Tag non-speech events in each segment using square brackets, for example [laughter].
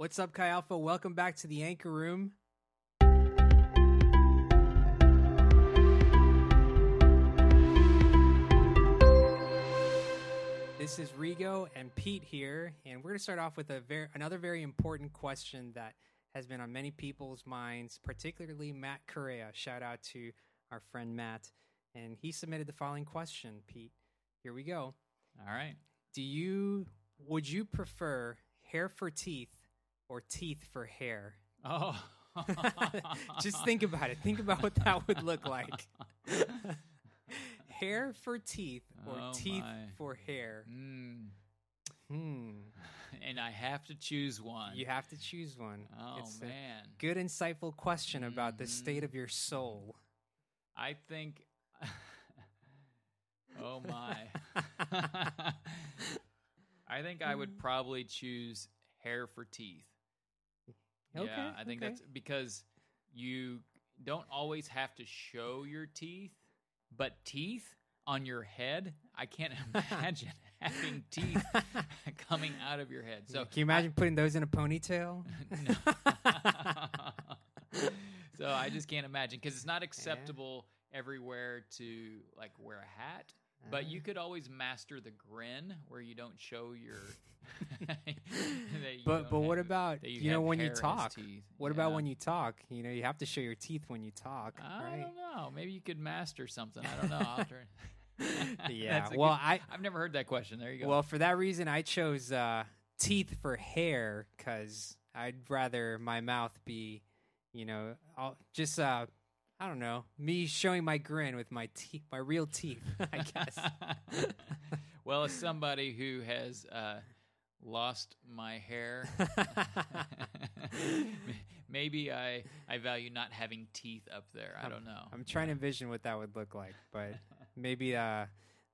What's up, Chi Alpha? Welcome back to the Anchor Room. This is Rigo and Pete here, and we're going to start off with a very another very important question that has been on many people's minds, particularly Matt Correa. Shout out to our friend Matt, and he submitted the following question. Pete, here we go. All right. Do you would you prefer hair for teeth or teeth for hair? Oh. [laughs] Just think about it. Think about what that would look like. [laughs] hair for teeth or Oh, teeth my. for hair? Mm. Hmm. [laughs] And I have to choose one. You have to choose one. Oh It's man. good, insightful question about the state of your soul. I think Oh my. I think I would probably choose hair for teeth. Okay, yeah, I think okay. that's because you don't always have to show your teeth, but teeth on your head, I can't [laughs] imagine having teeth [laughs] coming out of your head. So Can you imagine putting those in a ponytail? [laughs] so I just can't imagine because it's not acceptable everywhere to like wear a hat. But you could always master the grin where you don't show your. [laughs] [laughs] that you But but what have- about that you, know when you hair in his talk? What about when you talk? You know, you have to show your teeth when you talk, I right? don't know. Maybe you could master something. I don't know. I'll [laughs] try. Yeah, well, good- I- I've never heard that question. There you go. Well, for that reason, I chose uh, teeth for hair because I'd rather my mouth be, you know, I'll, just uh, I don't know, me showing my grin with my teeth, my real teeth. [laughs] I guess. [laughs] well, as somebody who has uh, lost my hair, [laughs] maybe I I value not having teeth up there. I don't know. I'm trying to envision what that would look like, but maybe uh,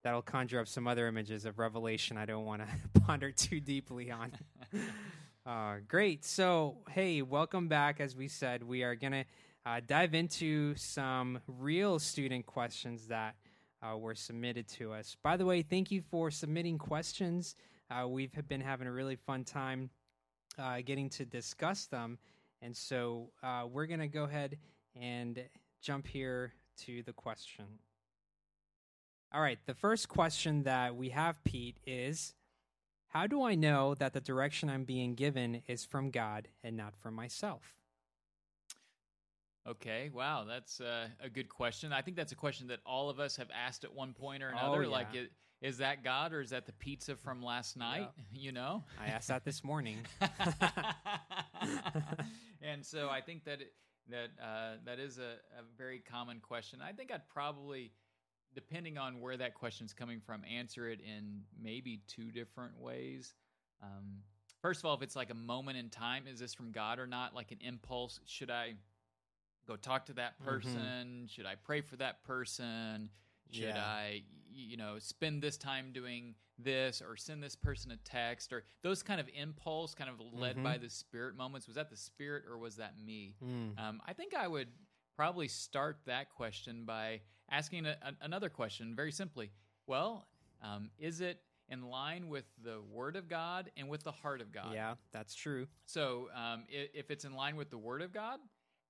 that'll conjure up some other images of Revelation I don't want to ponder too deeply on. Uh, great. So, hey, welcome back. As we said, we are going to uh, dive into some real student questions that uh, were submitted to us. By the way, thank you for submitting questions. Uh, we've been having a really fun time uh, getting to discuss them. And so uh, we're going to go ahead and jump here to the question. All right, the first question that we have, Pete, is How do I know that the direction I'm being given is from God and not from myself? Okay, wow, that's uh, a good question. I think that's a question that all of us have asked at one point or another. Oh, Like, yeah. i- is that God or is that the pizza from last night? [laughs] You know, I asked that this morning. [laughs] [laughs] and so I think that it, that uh, that is a, a very common question. I think I'd probably, depending on where that question's coming from, answer it in maybe two different ways. Um, first of all, if it's like a moment in time, is this from God or not? Like an impulse? Should I go talk to that Mm-hmm. person? Should I pray for that person? Should Yeah. I, you know, spend this time doing this or send this person a text or those kind of impulse, kind of led Mhm. by the spirit moments? Was that the spirit or was that me? Mm. Um, I think I would probably start that question by asking a, a- another question very simply. Well, um, is it in line with the Word of God and with the heart of God? Yeah, that's true. So um, i- if it's in line with the Word of God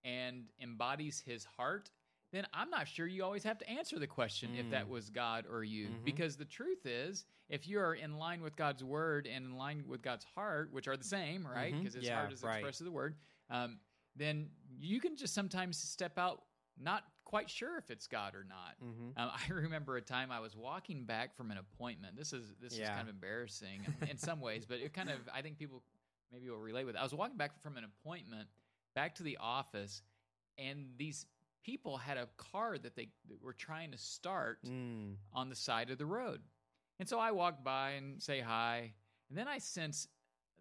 and embodies His heart, then I'm not sure you always have to answer the question if that Mm. was God or you. Mhm. Because the truth is, if you are in line with God's Word and in line with God's heart, which are the same, right? Because His Yeah, heart is right. expressed of the Word, um, then you can just sometimes step out not quite sure if it's God or not. hmm Um, I [laughs] remember a time I was walking back from an appointment. This is this is kind of embarrassing in some ways, but it kind of I think people maybe will relate with. It. I was walking back from an appointment back to the office, and these people had a car that they were trying to start Mm. on the side of the road, and so I walk by and say hi, and then I sense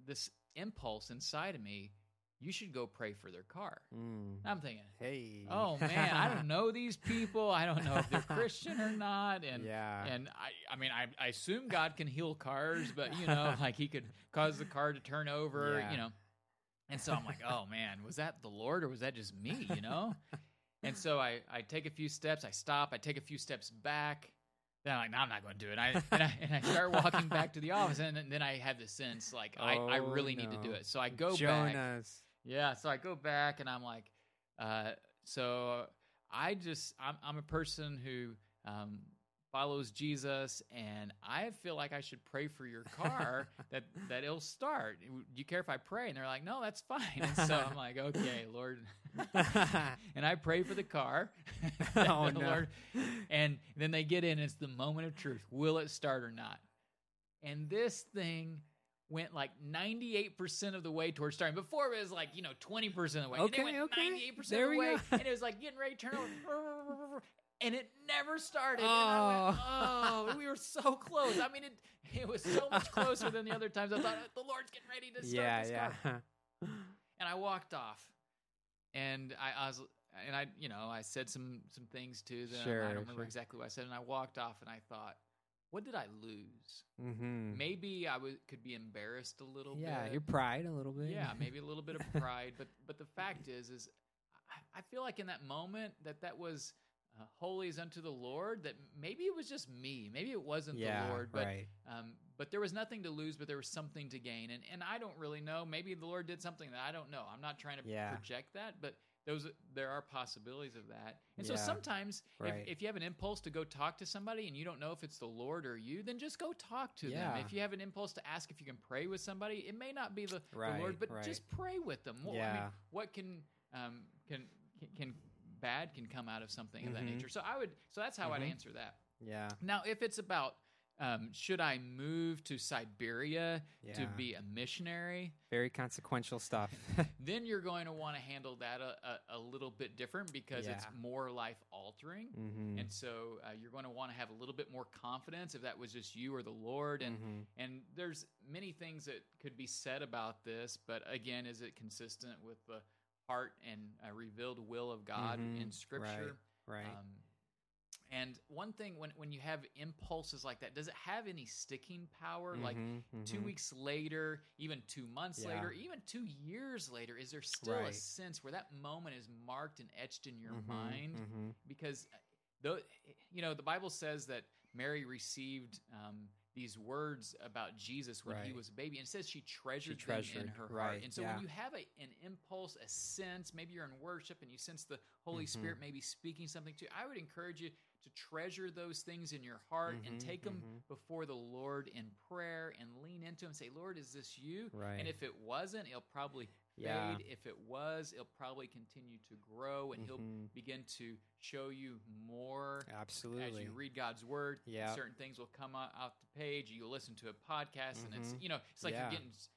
this impulse inside of me: you should go pray for their car. Mm. I'm thinking, Hey. oh man, I don't [laughs] know these people. I don't know if they're Christian or not. And Yeah. and I, I mean, I, I assume God can heal cars, but you know, [laughs] like He could cause the car to turn over, Yeah. you know. And so I'm like, oh man, was that the Lord or was that just me? You know. and so I I take a few steps, I stop, I take a few steps back, then I'm like, no, I'm not going to do it. I, and, I, and I start walking back to the office, and then I have the sense like I, I Oh, really need to do it. So I go back. Jonas. Yeah, so I go back and I'm like, uh, so I just I'm I'm a person who um, follows Jesus, and I feel like I should pray for your car [laughs] that that it'll start. Do you care if I pray? And they're like, no, that's fine. And so I'm like, [laughs] okay, Lord. [laughs] and I pray for the car. Oh, The no. And then they get in. And it's the moment of truth. Will it start or not? And this thing went like 98% of the way towards starting. Before it was like, you know, 20% of the way. and Okay, it went okay. 98% There of the way. go. and it was like getting ready to turn over. And it never started. And I went, oh, we were so close. I mean, it, it was so much closer than the other times. I thought, the Lord's getting ready to start yeah, this yeah. and I walked off. And I, I was, and I, you know, I said some some things to them. Sure, I don't remember sure. exactly what I said, and I walked off, and I thought, what did I lose? mm-hmm. Maybe I was could be embarrassed a little bit. Yeah, bit. your pride a little bit. yeah, [laughs] maybe a little bit of pride, but but the fact is, is I, I feel like in that moment that that was. Uh, holy is unto the Lord. That maybe it was just me. Maybe it wasn't yeah, the Lord, but right. um, but there was nothing to lose, but there was something to gain, and and I don't really know. Maybe the Lord did something that I don't know. I'm not trying to Yeah. project that, but those there are possibilities of that. And so sometimes, Right. if, if you have an impulse to go talk to somebody and you don't know if it's the Lord or you, then just go talk to Yeah. them. If you have an impulse to ask if you can pray with somebody, it may not be the, the Lord, but right. just pray with them. What, I mean, Yeah. what can um, can, can bad can come out of something of that Mhm. nature? So I would. So that's how I'd Mhm. answer that. Yeah, Now, if it's about um, should I move to Siberia to be a missionary, very consequential stuff. [laughs] [laughs] then you're going to want to handle that a, a, a little bit different because it's more life altering. mm-hmm. And so uh, you're going to want to have a little bit more confidence if that was just you or the Lord. And mm-hmm. and there's many things that could be said about this, but again, is it consistent with the heart and uh, revealed will of God Mhm. in Scripture? right. Um, and one thing, when when you have impulses like that, does it have any sticking power? Like Mhm, two weeks later, even two months Yeah. later, even two years later, is there still a sense where that moment is marked and etched in your Mhm, mind? mhm. Because, uh, though, you know, the Bible says that Mary received um, these words about Jesus when he was a baby, and it says she treasured, treasured, them in her heart. right, And so yeah. when you have a, an impulse, a sense, maybe you're in worship and you sense the Holy Mhm. Spirit maybe speaking something to you, I would encourage you to treasure those things in your heart and Mhm, take them mhm. before the Lord in prayer and lean into Him and say, Lord, is this you? Right. And if it wasn't, it'll probably Yeah. fade. If it was, it'll probably continue to grow and He'll Mhm. begin to show you more Absolutely. as you read God's Word. Yeah. Certain things will come out, out the page. You'll listen to a podcast, and it's, Mhm. you know, it's like Yeah. you're getting s-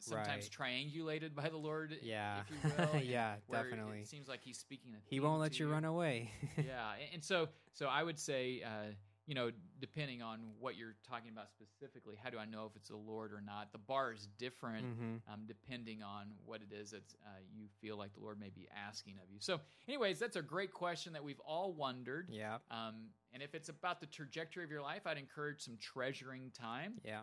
sometimes triangulated by the Lord, Yeah. if you will. [laughs] Yeah, definitely. It seems like He's speaking he won't let to you run away. [laughs] yeah and, and so so i would say uh, you know depending on what you're talking about specifically how do i know if it's the lord or not the bar is different hmm um, depending on what it is that uh, you feel like the lord may be asking of you so anyways that's a great question that we've all wondered Yeah. um, and if it's about the trajectory of your life i'd encourage some treasuring time Yeah.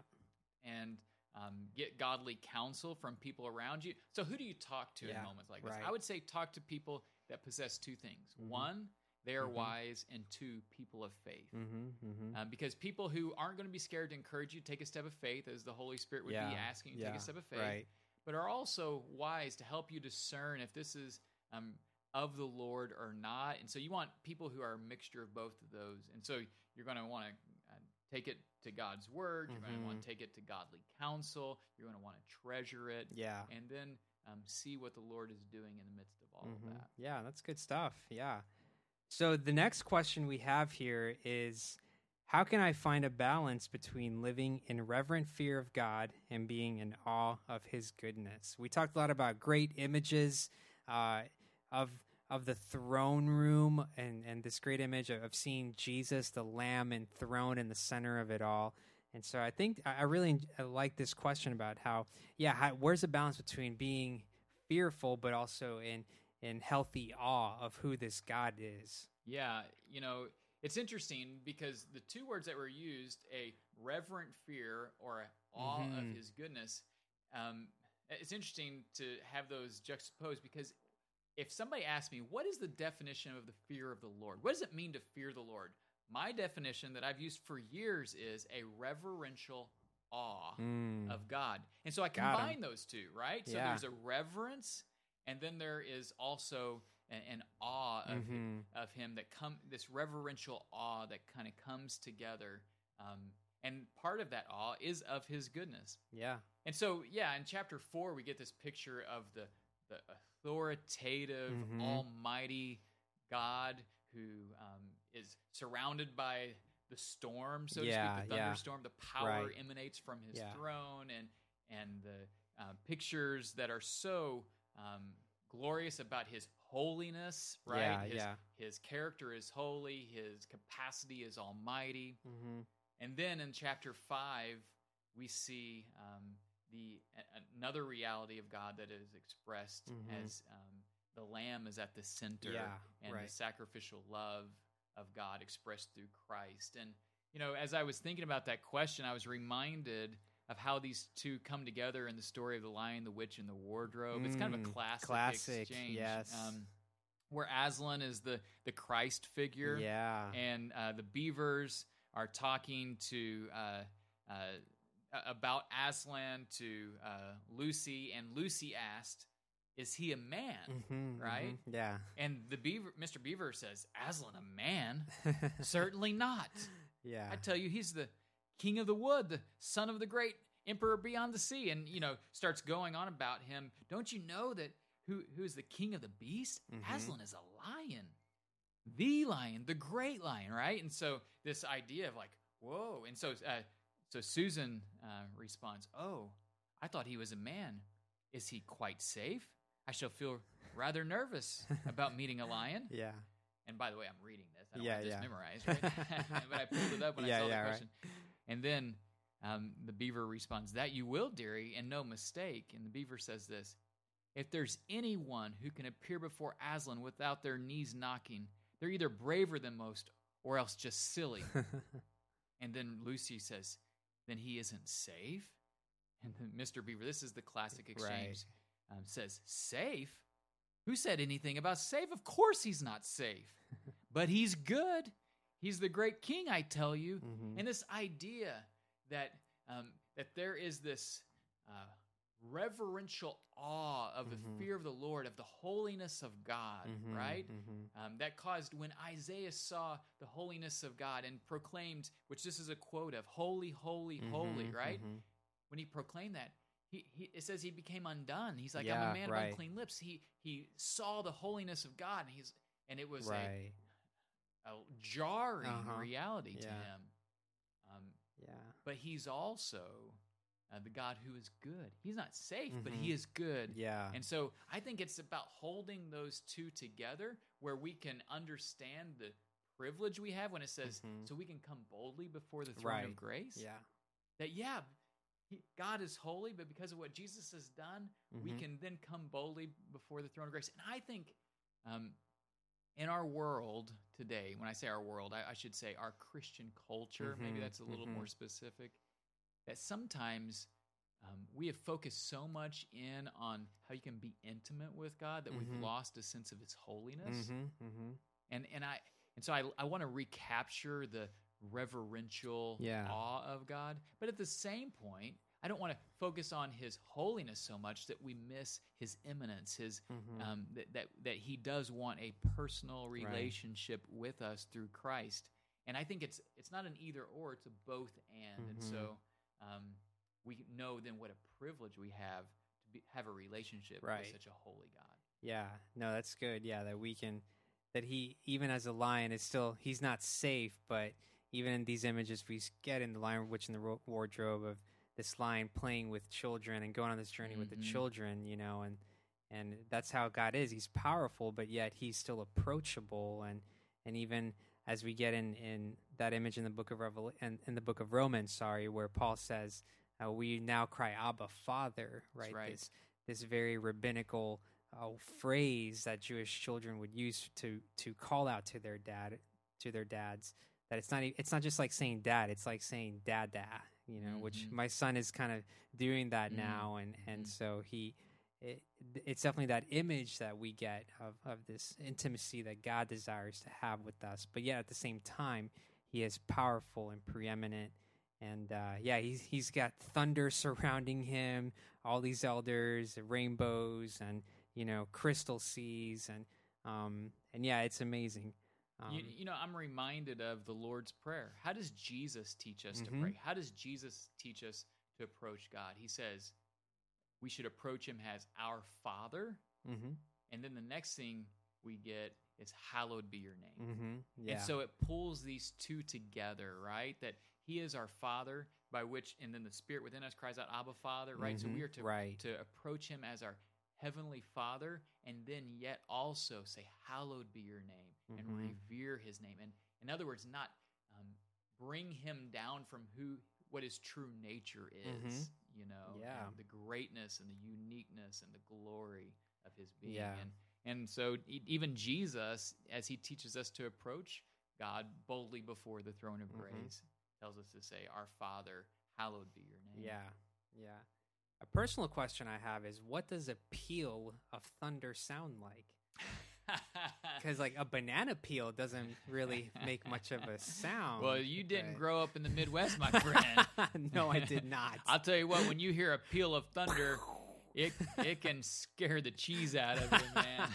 and um, get godly counsel from people around you. So, who do you talk to Yeah, in moments like this? I would say talk to people that possess two things: Mhm. one, they are Mhm. wise, and two, people of faith. Mm-hmm. Mm-hmm. Um, because people who aren't going to be scared to encourage you to take a step of faith, as the Holy Spirit would yeah. be asking you to yeah. take a step of faith, Right. but are also wise to help you discern if this is um, of the Lord or not. And so you want people who are a mixture of both of those. And so you're going to want to uh, take it to God's word. You're going to want to take it to godly counsel. You're going to want to treasure it, Yeah. and then um, see what the Lord is doing in the midst of all of that. Yeah, that's good stuff. Yeah. So the next question we have here is how can I find a balance between living in reverent fear of God and being in awe of his goodness? We talked a lot about great images uh, of of the throne room and, and this great image of, of seeing Jesus, the lamb enthroned in the center of it all. And so I think I really I like this question about how, yeah, how, where's the balance between being fearful but also in in healthy awe of who this God is. Yeah, you know, it's interesting because the two words that were used, a reverent fear or awe Mhm. of his goodness, um, it's interesting to have those juxtaposed because if somebody asks me, what is the definition of the fear of the Lord? What does it mean to fear the Lord? my definition that I've used for years is a reverential awe Mm. of God. And so I combine those two, right? So Yeah. there's a reverence and then there is also an, an awe of Mhm. of him that come this reverential awe that kind of comes together. Um, and part of that awe is of his goodness. Yeah. And so, yeah, in chapter four, we get this picture of the the authoritative, Mhm. almighty God who um, is surrounded by the storm, so Yeah, to speak, the yeah. thunderstorm. The power Right. emanates from his Yeah. throne, and and the uh, pictures that are so um, glorious about his holiness, right? Yeah, his, yeah. his character is holy, his capacity is almighty. Mm-hmm. And then in chapter five, we see um, the another reality of God that is expressed Mhm. as um, the Lamb is at the center, Yeah, and right. the sacrificial love of God expressed through Christ. And you know, as I was thinking about that question, I was reminded of how these two come together in the story of the Lion, the Witch, and the Wardrobe. it's kind of a Mm, classic, classic, exchange, yes. um, where Aslan is the the Christ figure, Yeah. and uh, the beavers are talking to uh, uh, about Aslan to uh, Lucy, and Lucy asked, "Is he a man?" Mm-hmm, right? mhm, Yeah. And the beaver, Mr. Beaver, says, "Aslan, a man? Certainly not. [laughs] yeah. I tell you, he's the king of the wood, the son of the great emperor beyond the sea." And you know, starts going on about him. Don't you know that who who is the king of the beast? Mhm. Aslan is a lion, the lion, the great lion, right? And so this idea of like, whoa. And so uh, so Susan uh, responds, "Oh, I thought he was a man. Is he quite safe? I shall feel rather nervous about meeting a lion." [laughs] yeah. And by the way, I'm reading this. I don't Yeah, have this yeah. memorized, right? [laughs] but I pulled it up when [laughs] Yeah, I saw yeah, the right. And then um, the beaver responds, That you will, dearie, and no mistake. And the beaver says this If there's anyone who can appear before Aslan without their knees knocking, they're either braver than most or else just silly. [laughs] and then Lucy says, Then he isn't safe? And then Mr. Beaver, this is the classic exchange, um, says, Safe? Who said anything about safe? Of course he's not safe, [laughs] but he's good. He's the great king, I tell you. Mhm. And this idea that um, that there is this uh, reverential awe of the fear of the Lord, of the holiness of God, Mhm, right? mhm. Um, that caused when Isaiah saw the holiness of God and proclaimed, which this is a quote of, "Holy, holy, holy," Mhm, right? mhm. when he proclaimed that, he, he it says he became undone. He's like, I'm a man right. of unclean lips. He he saw the holiness of God, and he's and it was Right. a, a jarring Uh-huh. reality to him. Um, Yeah. but he's also uh, the God who is good. He's not safe, but Mhm. he is good. Yeah. And so I think it's about holding those two together where we can understand the privilege we have when it says, Mhm. so we can come boldly before the throne Right. of grace yeah. that yeah he, god is holy but because of what jesus has done we Mhm. can then come boldly before the throne of grace and i think um, in our world today when i say our world i, I should say our christian culture maybe Mhm, that's a little mhm. more specific that sometimes um, we have focused so much in on how you can be intimate with god that we've Mhm. lost a sense of his holiness Mm-hmm. Mm-hmm. and and I and so I I want to recapture the reverential Yeah. awe of God, but at the same point, I don't want to focus on His holiness so much that we miss His immanence, His Mhm. um, that, that that He does want a personal relationship with us through Christ, and I think it's it's not an either or; it's a both and, and Mhm. so um, we know then what a privilege we have to be, have a relationship Right. with such a holy God. Yeah, no, that's good. Yeah, that we can, that he, even as a lion, is still, he's not safe, but even in these images we get in the Lion, Witch, in the Ro- Wardrobe of this lion playing with children and going on this journey with the Mhm. children, you know, and, and that's how God is. He's powerful, but yet he's still approachable. And, and even as we get in, in that image in the book of Revel in, in the book of Romans, sorry, where Paul says, uh, we now cry Abba Father, right? right. This, this very rabbinical uh, phrase that Jewish children would use to to call out to their dad to their dads that it's not it's not just like saying dad it's like saying dada you know which Mhm. my son is kind of doing that Mhm. now and and Mhm. so he it, it's definitely that image that we get of of this intimacy that God desires to have with us but yet at the same time he is powerful and preeminent. And uh, yeah, he's he's got thunder [laughs] surrounding him, all these elders, rainbows, and you know crystal seas, and um, and yeah, it's amazing. Um, you, you know, I'm reminded of the Lord's Prayer. How does Jesus teach us Mhm. to pray? How does Jesus teach us to approach God? He says we should approach Him as our Father, mhm, and then the next thing we get is hallowed be your name. mhm, yeah, And so it pulls these two together, right? That He is our Father, by which, and then the Spirit within us cries out, Abba, Father, right? So Mhm, we are to, right. to approach Him as our Heavenly Father, and then yet also say, Hallowed be your name, and Mhm. revere His name. And in other words, not um, bring Him down from who what His true nature is, you know, Mm-hmm. Yeah. and the greatness and the uniqueness and the glory of His being. Yeah. And and so even Jesus, as he teaches us to approach God boldly before the throne of Mhm. grace, tells us to say, Our Father, hallowed be your name. yeah, yeah. A personal question I have is, what does a peal of thunder sound like? [laughs] Because like a banana peel doesn't really make much of a sound. well, you didn't but- grow up in the Midwest, my friend. [laughs] no, I did not. [laughs] I'll tell you what, when you hear a peal of thunder, it it can scare the cheese out of you, man.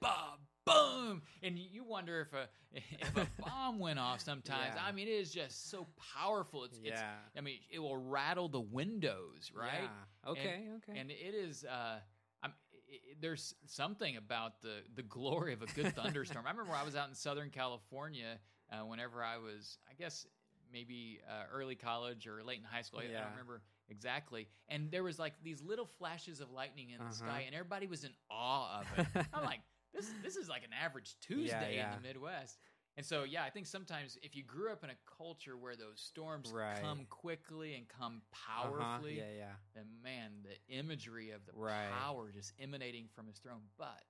Boom, boom, and you wonder if a if a [laughs] bomb went off. Sometimes, Yeah. I mean, it is just so powerful. It's, it's yeah. I mean, it will rattle the windows, right? Yeah. Okay. okay. And it is. Uh, I'm, i i there's something about the the glory of a good [laughs] thunderstorm. I remember I was out in Southern California uh, whenever I was, I guess, maybe uh, early college or late in high school. I, I don't remember exactly. And there was like these little flashes of lightning in the Uh-huh. sky, and everybody was in awe of it. [laughs] I'm like, this this is like an average Tuesday yeah. in the Midwest. And so, yeah, I think sometimes if you grew up in a culture where those storms Right. come quickly and come Uh-huh, powerfully, Yeah. Yeah. and man, the imagery of the Right. power just emanating from his throne, but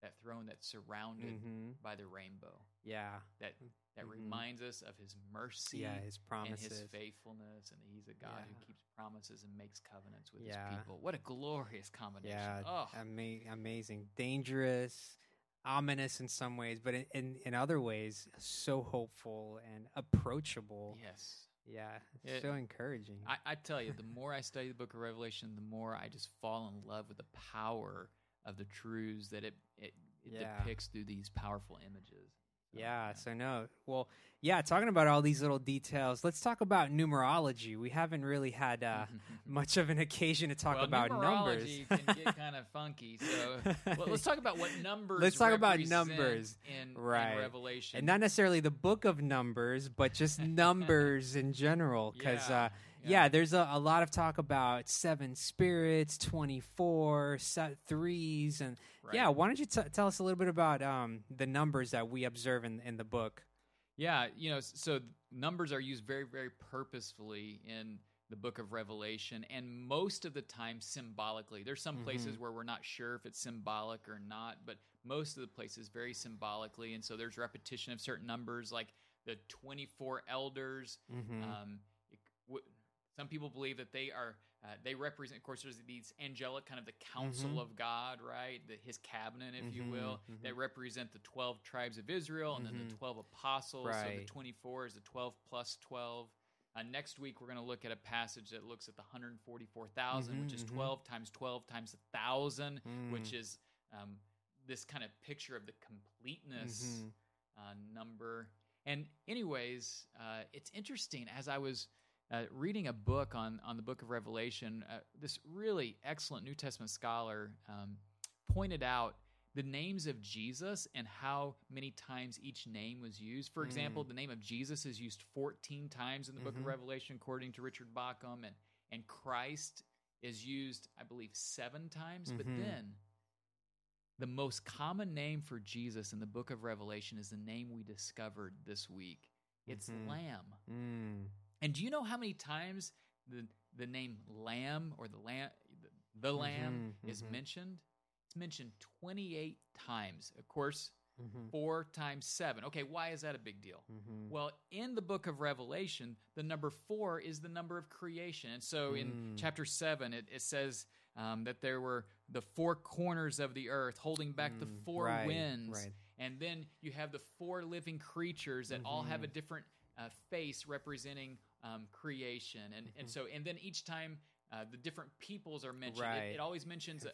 that throne that's surrounded Mm-hmm. by the rainbow Yeah. that that Mhm. reminds us of his mercy Yeah. His promises. and his faithfulness, and he's a God who keeps promises and makes covenants with Yeah. his people. What a glorious combination! Yeah, oh, Ama- amazing, dangerous, ominous in some ways, but in, in in other ways, so hopeful and approachable. yes. Yeah, it's It- so encouraging. I, I tell you, the more I study the Book of Revelation, the more I just fall in love with the power of the truths that it it, it Yeah. depicts through these powerful images. Yeah, so no, well, yeah. Talking about all these little details, let's talk about numerology. We haven't really had uh, [laughs] much of an occasion to talk well, about numbers. numerology can get [laughs] kind of funky. So well, let's [laughs] talk about what numbers. Let's talk about numbers. in, in Right. Revelation, and not necessarily the book of numbers, but just numbers in general. Because Yeah, uh, yeah. there's a, a lot of talk about seven spirits, twenty four, se- threes, and Right. yeah. Why don't you t- tell us a little bit about um, the numbers that we observe in in the book? Yeah, you know, so numbers are used very, very purposefully in the book of Revelation, and most of the time symbolically. There's some Mm-hmm. places where we're not sure if it's symbolic or not, but most of the places very symbolically. And so there's repetition of certain numbers, like the 24 elders. Mm-hmm. Um, it, w- some people believe that they are. Uh, they represent, of course, there's these angelic kind of the council Mhm. of God, right? The, his cabinet, if you Mhm, will. mhm. They represent the 12 tribes of Israel and then the Mhm. 12 apostles. So the 24 is the 12 plus 12. Uh, next week, we're going to look at a passage that looks at the 144,000, which is mhm. 12 times 12 times a 1,000, Mm. which is um, this kind of picture of the completeness uh, number. And, anyways, uh, it's interesting as I was uh, reading a book on on the Book of Revelation. Uh, this really excellent New Testament scholar um, pointed out the names of Jesus and how many times each name was used. For example, the name of Jesus is used 14 times in the Book of Mhm. Revelation, according to Richard Bauckham, and and Christ is used, I believe, seven times. But Mhm. then the most common name for Jesus in the book of Revelation is the name we discovered this week. It's Mhm. Lamb. Mm. And do you know how many times the the name Lamb or the lamb the, the Lamb Mhm, is mhm. mentioned? It's mentioned 28 times. Of course, Mhm. 4 times 7. Okay, why is that a big deal? Mhm. Well, in the book of Revelation, the number four is the number of creation. And so in Mm. chapter seven, it, it says um, that there were the four corners of the earth holding back the Mm, four right, winds. right. and then you have the four living creatures that all have a different uh, face representing um, creation, and and Mhm. so and then each time uh, the different peoples are mentioned, it, Right. it always mentions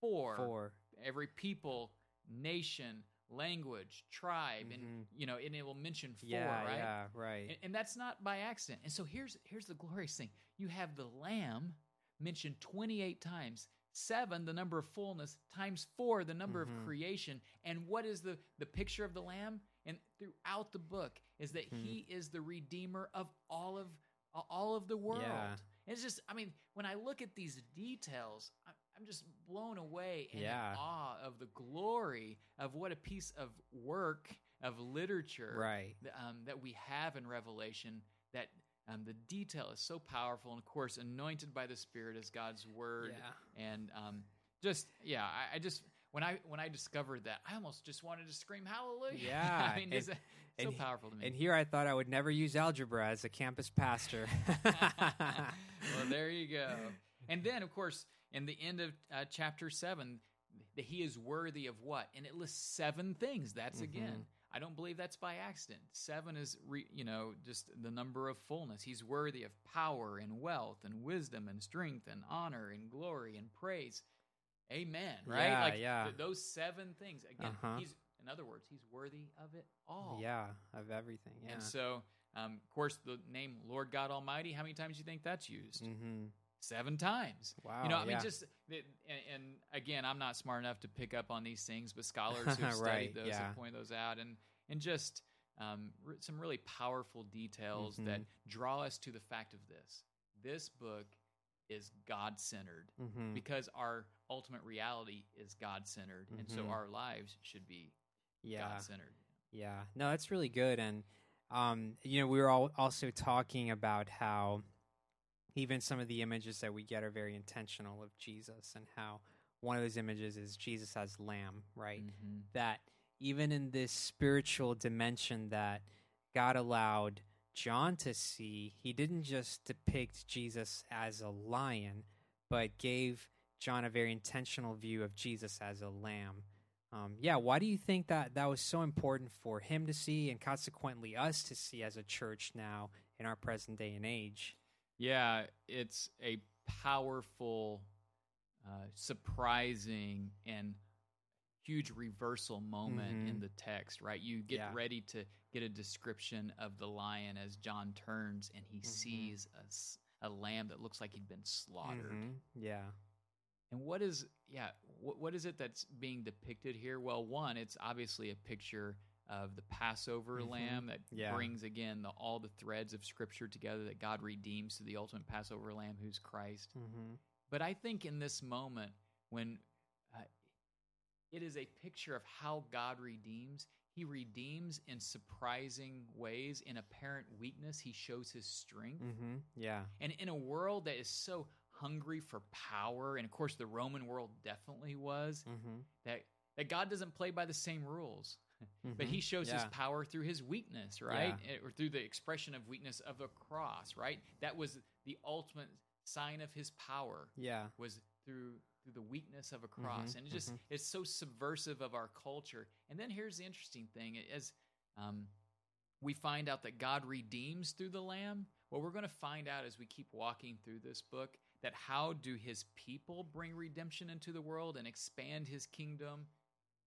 four, Four. every people, nation, language, tribe, and Mhm. you know, and it will mention four, Yeah, right? yeah, right. And, and that's not by accident. And so here's here's the glorious thing: you have the Lamb mentioned 28 times. Seven, the number of fullness, times four, the number Mhm. of creation. And what is the the picture of the Lamb? And throughout the book is that Mhm. he is the redeemer of all of all of the world. Yeah. And It's just, I mean, when I look at these details, I'm just blown away and Yeah. in awe of the glory of what a piece of work of literature right. um, that we have in Revelation. That um, the detail is so powerful, and of course, anointed by the Spirit as God's word, Yeah. and um, just yeah, I, I just when I when I discovered that, I almost just wanted to scream hallelujah. Yeah, [laughs] I mean, and- it's uh, so powerful to me. And here I thought I would never use algebra as a campus pastor. [laughs] [laughs] well, there you go. And then, of course, in the end of uh, chapter seven, that he is worthy of what? And it lists seven things. That's again, Mhm. I don't believe that's by accident. Seven is, re, you know, just the number of fullness. He's worthy of power and wealth and wisdom and strength and honor and glory and praise. Amen. Right? Yeah, like yeah. th- those seven things. Again, Uh-huh. he's in other words, he's worthy of it all. yeah, of everything. Yeah. And so, um, of course, the name Lord God Almighty. How many times do you think that's used? hmm Seven times. Wow. you know, I yeah. mean, just and, and again, I'm not smart enough to pick up on these things, but scholars who've [laughs] studied Right, those yeah. have pointed those out, and and just um, r- some really powerful details that Mhm. draw us to the fact of this: this book is God centered Mhm. because our ultimate reality is God centered, and so Mhm. our lives should be yeah. God centered. Yeah, no, that's really good. And, um, you know, we were all also talking about how even some of the images that we get are very intentional of Jesus and how one of those images is Jesus as lamb, right? Mhm. That even in this spiritual dimension that God allowed John to see, he didn't just depict Jesus as a lion, but gave John a very intentional view of Jesus as a lamb. Um, yeah, why do you think that that was so important for him to see and consequently us to see as a church now in our present day and age? Yeah, it's a powerful, uh, surprising, and huge reversal moment in Mhm. the text, right? You get Yeah. ready to get a description of the lion as John turns and he Mhm. sees a lamb that looks like he'd been slaughtered. Mhm, Yeah. And what is, yeah, what, what is it that's being depicted here? Well, one, it's obviously a picture of the Passover Mhm. lamb that Yeah. brings again the, all the threads of Scripture together that God redeems to the ultimate Passover lamb who's Christ. hmm But I think in this moment, when it is a picture of how God redeems, He redeems in surprising ways. In apparent weakness, He shows His strength. hmm Yeah. And in a world that is so hungry for power, and of course the Roman world definitely was, hmm that, that God doesn't play by the same rules. [laughs] But he shows his power through his weakness, right? Eh, Or through the expression of weakness of the cross, right? That was the ultimate sign of his power Yeah. was through through the weakness of a cross. Mhm, And it just mhm. it's so subversive of our culture. And then here's the interesting thing as um, we find out that God redeems through the lamb, what we're going to find out as we keep walking through this book that how do his people bring redemption into the world and expand his kingdom?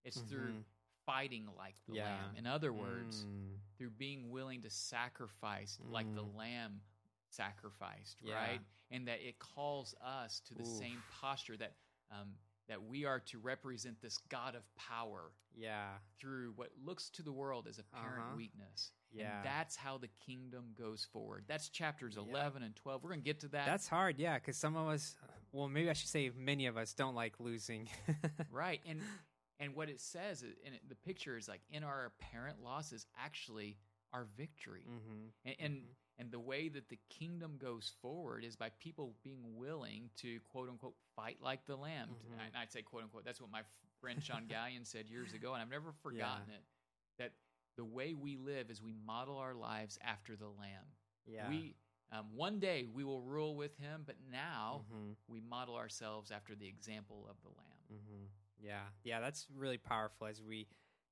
It's through Mhm. fighting like the Yeah. lamb. In other words, Mm. through being willing to sacrifice like the Mm. lamb sacrificed, Yeah. right? And that it calls us to the Oof. same posture that um, that we are to represent this God of power Yeah. through what looks to the world as apparent Uh-huh. weakness. Yeah. And that's how the kingdom goes forward. That's chapters Yeah. 11 and 12. We're going to get to that. That's hard, yeah, because some of us, well, maybe I should say many of us don't like losing. [laughs] right. And and what it says and it, the picture is like in our apparent losses actually our victory. hmm And, and Mhm. and the way that the kingdom goes forward is by people being willing to quote unquote fight like the lamb. Mhm. And I'd say quote unquote. That's what my friend Sean [laughs] Gallion said years ago, and I've never forgotten it. That the way we live is we model our lives after the lamb. Yeah. We um, one day we will rule with him, but now hmm we model ourselves after the example of the lamb. hmm Yeah. Yeah, that's really powerful as we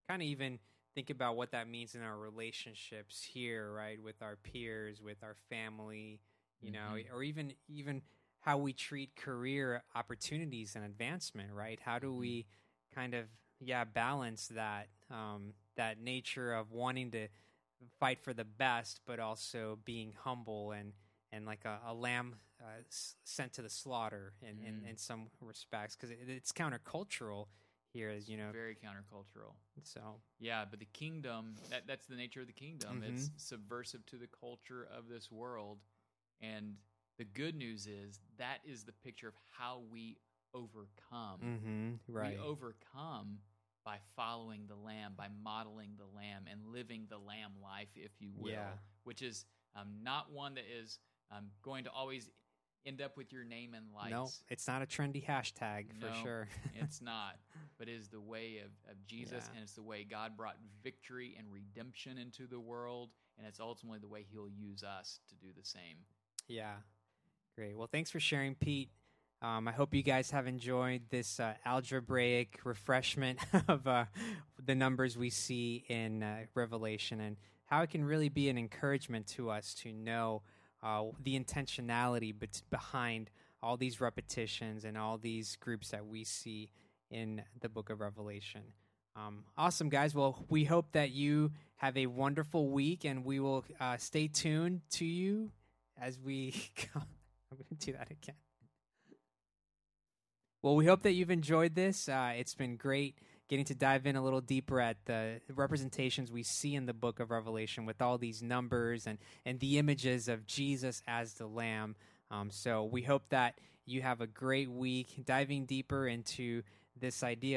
kind of even think about what that means in our relationships here, right, with our peers, with our family, you know, Mhm. or even even how we treat career opportunities and advancement, right? How do we kind of yeah balance that um, that nature of wanting to fight for the best, but also being humble and and like a, a lamb uh, sent to the slaughter in, in, Mm. in some respects because it, it's countercultural here, as you know. Very countercultural. So Yeah, but the kingdom, that, that's the nature of the kingdom. Mm-hmm. It's subversive to the culture of this world. And the good news is that is the picture of how we overcome. hmm right, We overcome by following the lamb, by modeling the lamb, and living the lamb life, if you will, Yeah. which is um, not one that is um, going to always end up with your name in lights. no, it's not a trendy hashtag for No, sure. [laughs] it's not, but it is the way of, of Jesus, Yeah. and it's the way God brought victory and redemption into the world, and it's ultimately the way He'll use us to do the same. Yeah. Great. Well, thanks for sharing, Pete. Um, I hope you guys have enjoyed this uh, algebraic refreshment [laughs] of uh, the numbers we see in uh, Revelation and how it can really be an encouragement to us to know uh, the intentionality bet- behind all these repetitions and all these groups that we see in the book of Revelation. Um, awesome, guys. Well, we hope that you have a wonderful week and we will uh, stay tuned to you as we [laughs] come. I'm going to do that again. Well, we hope that you've enjoyed this. Uh, it's been great getting to dive in a little deeper at the representations we see in the book of Revelation with all these numbers and, and the images of Jesus as the Lamb. Um, so we hope that you have a great week diving deeper into this idea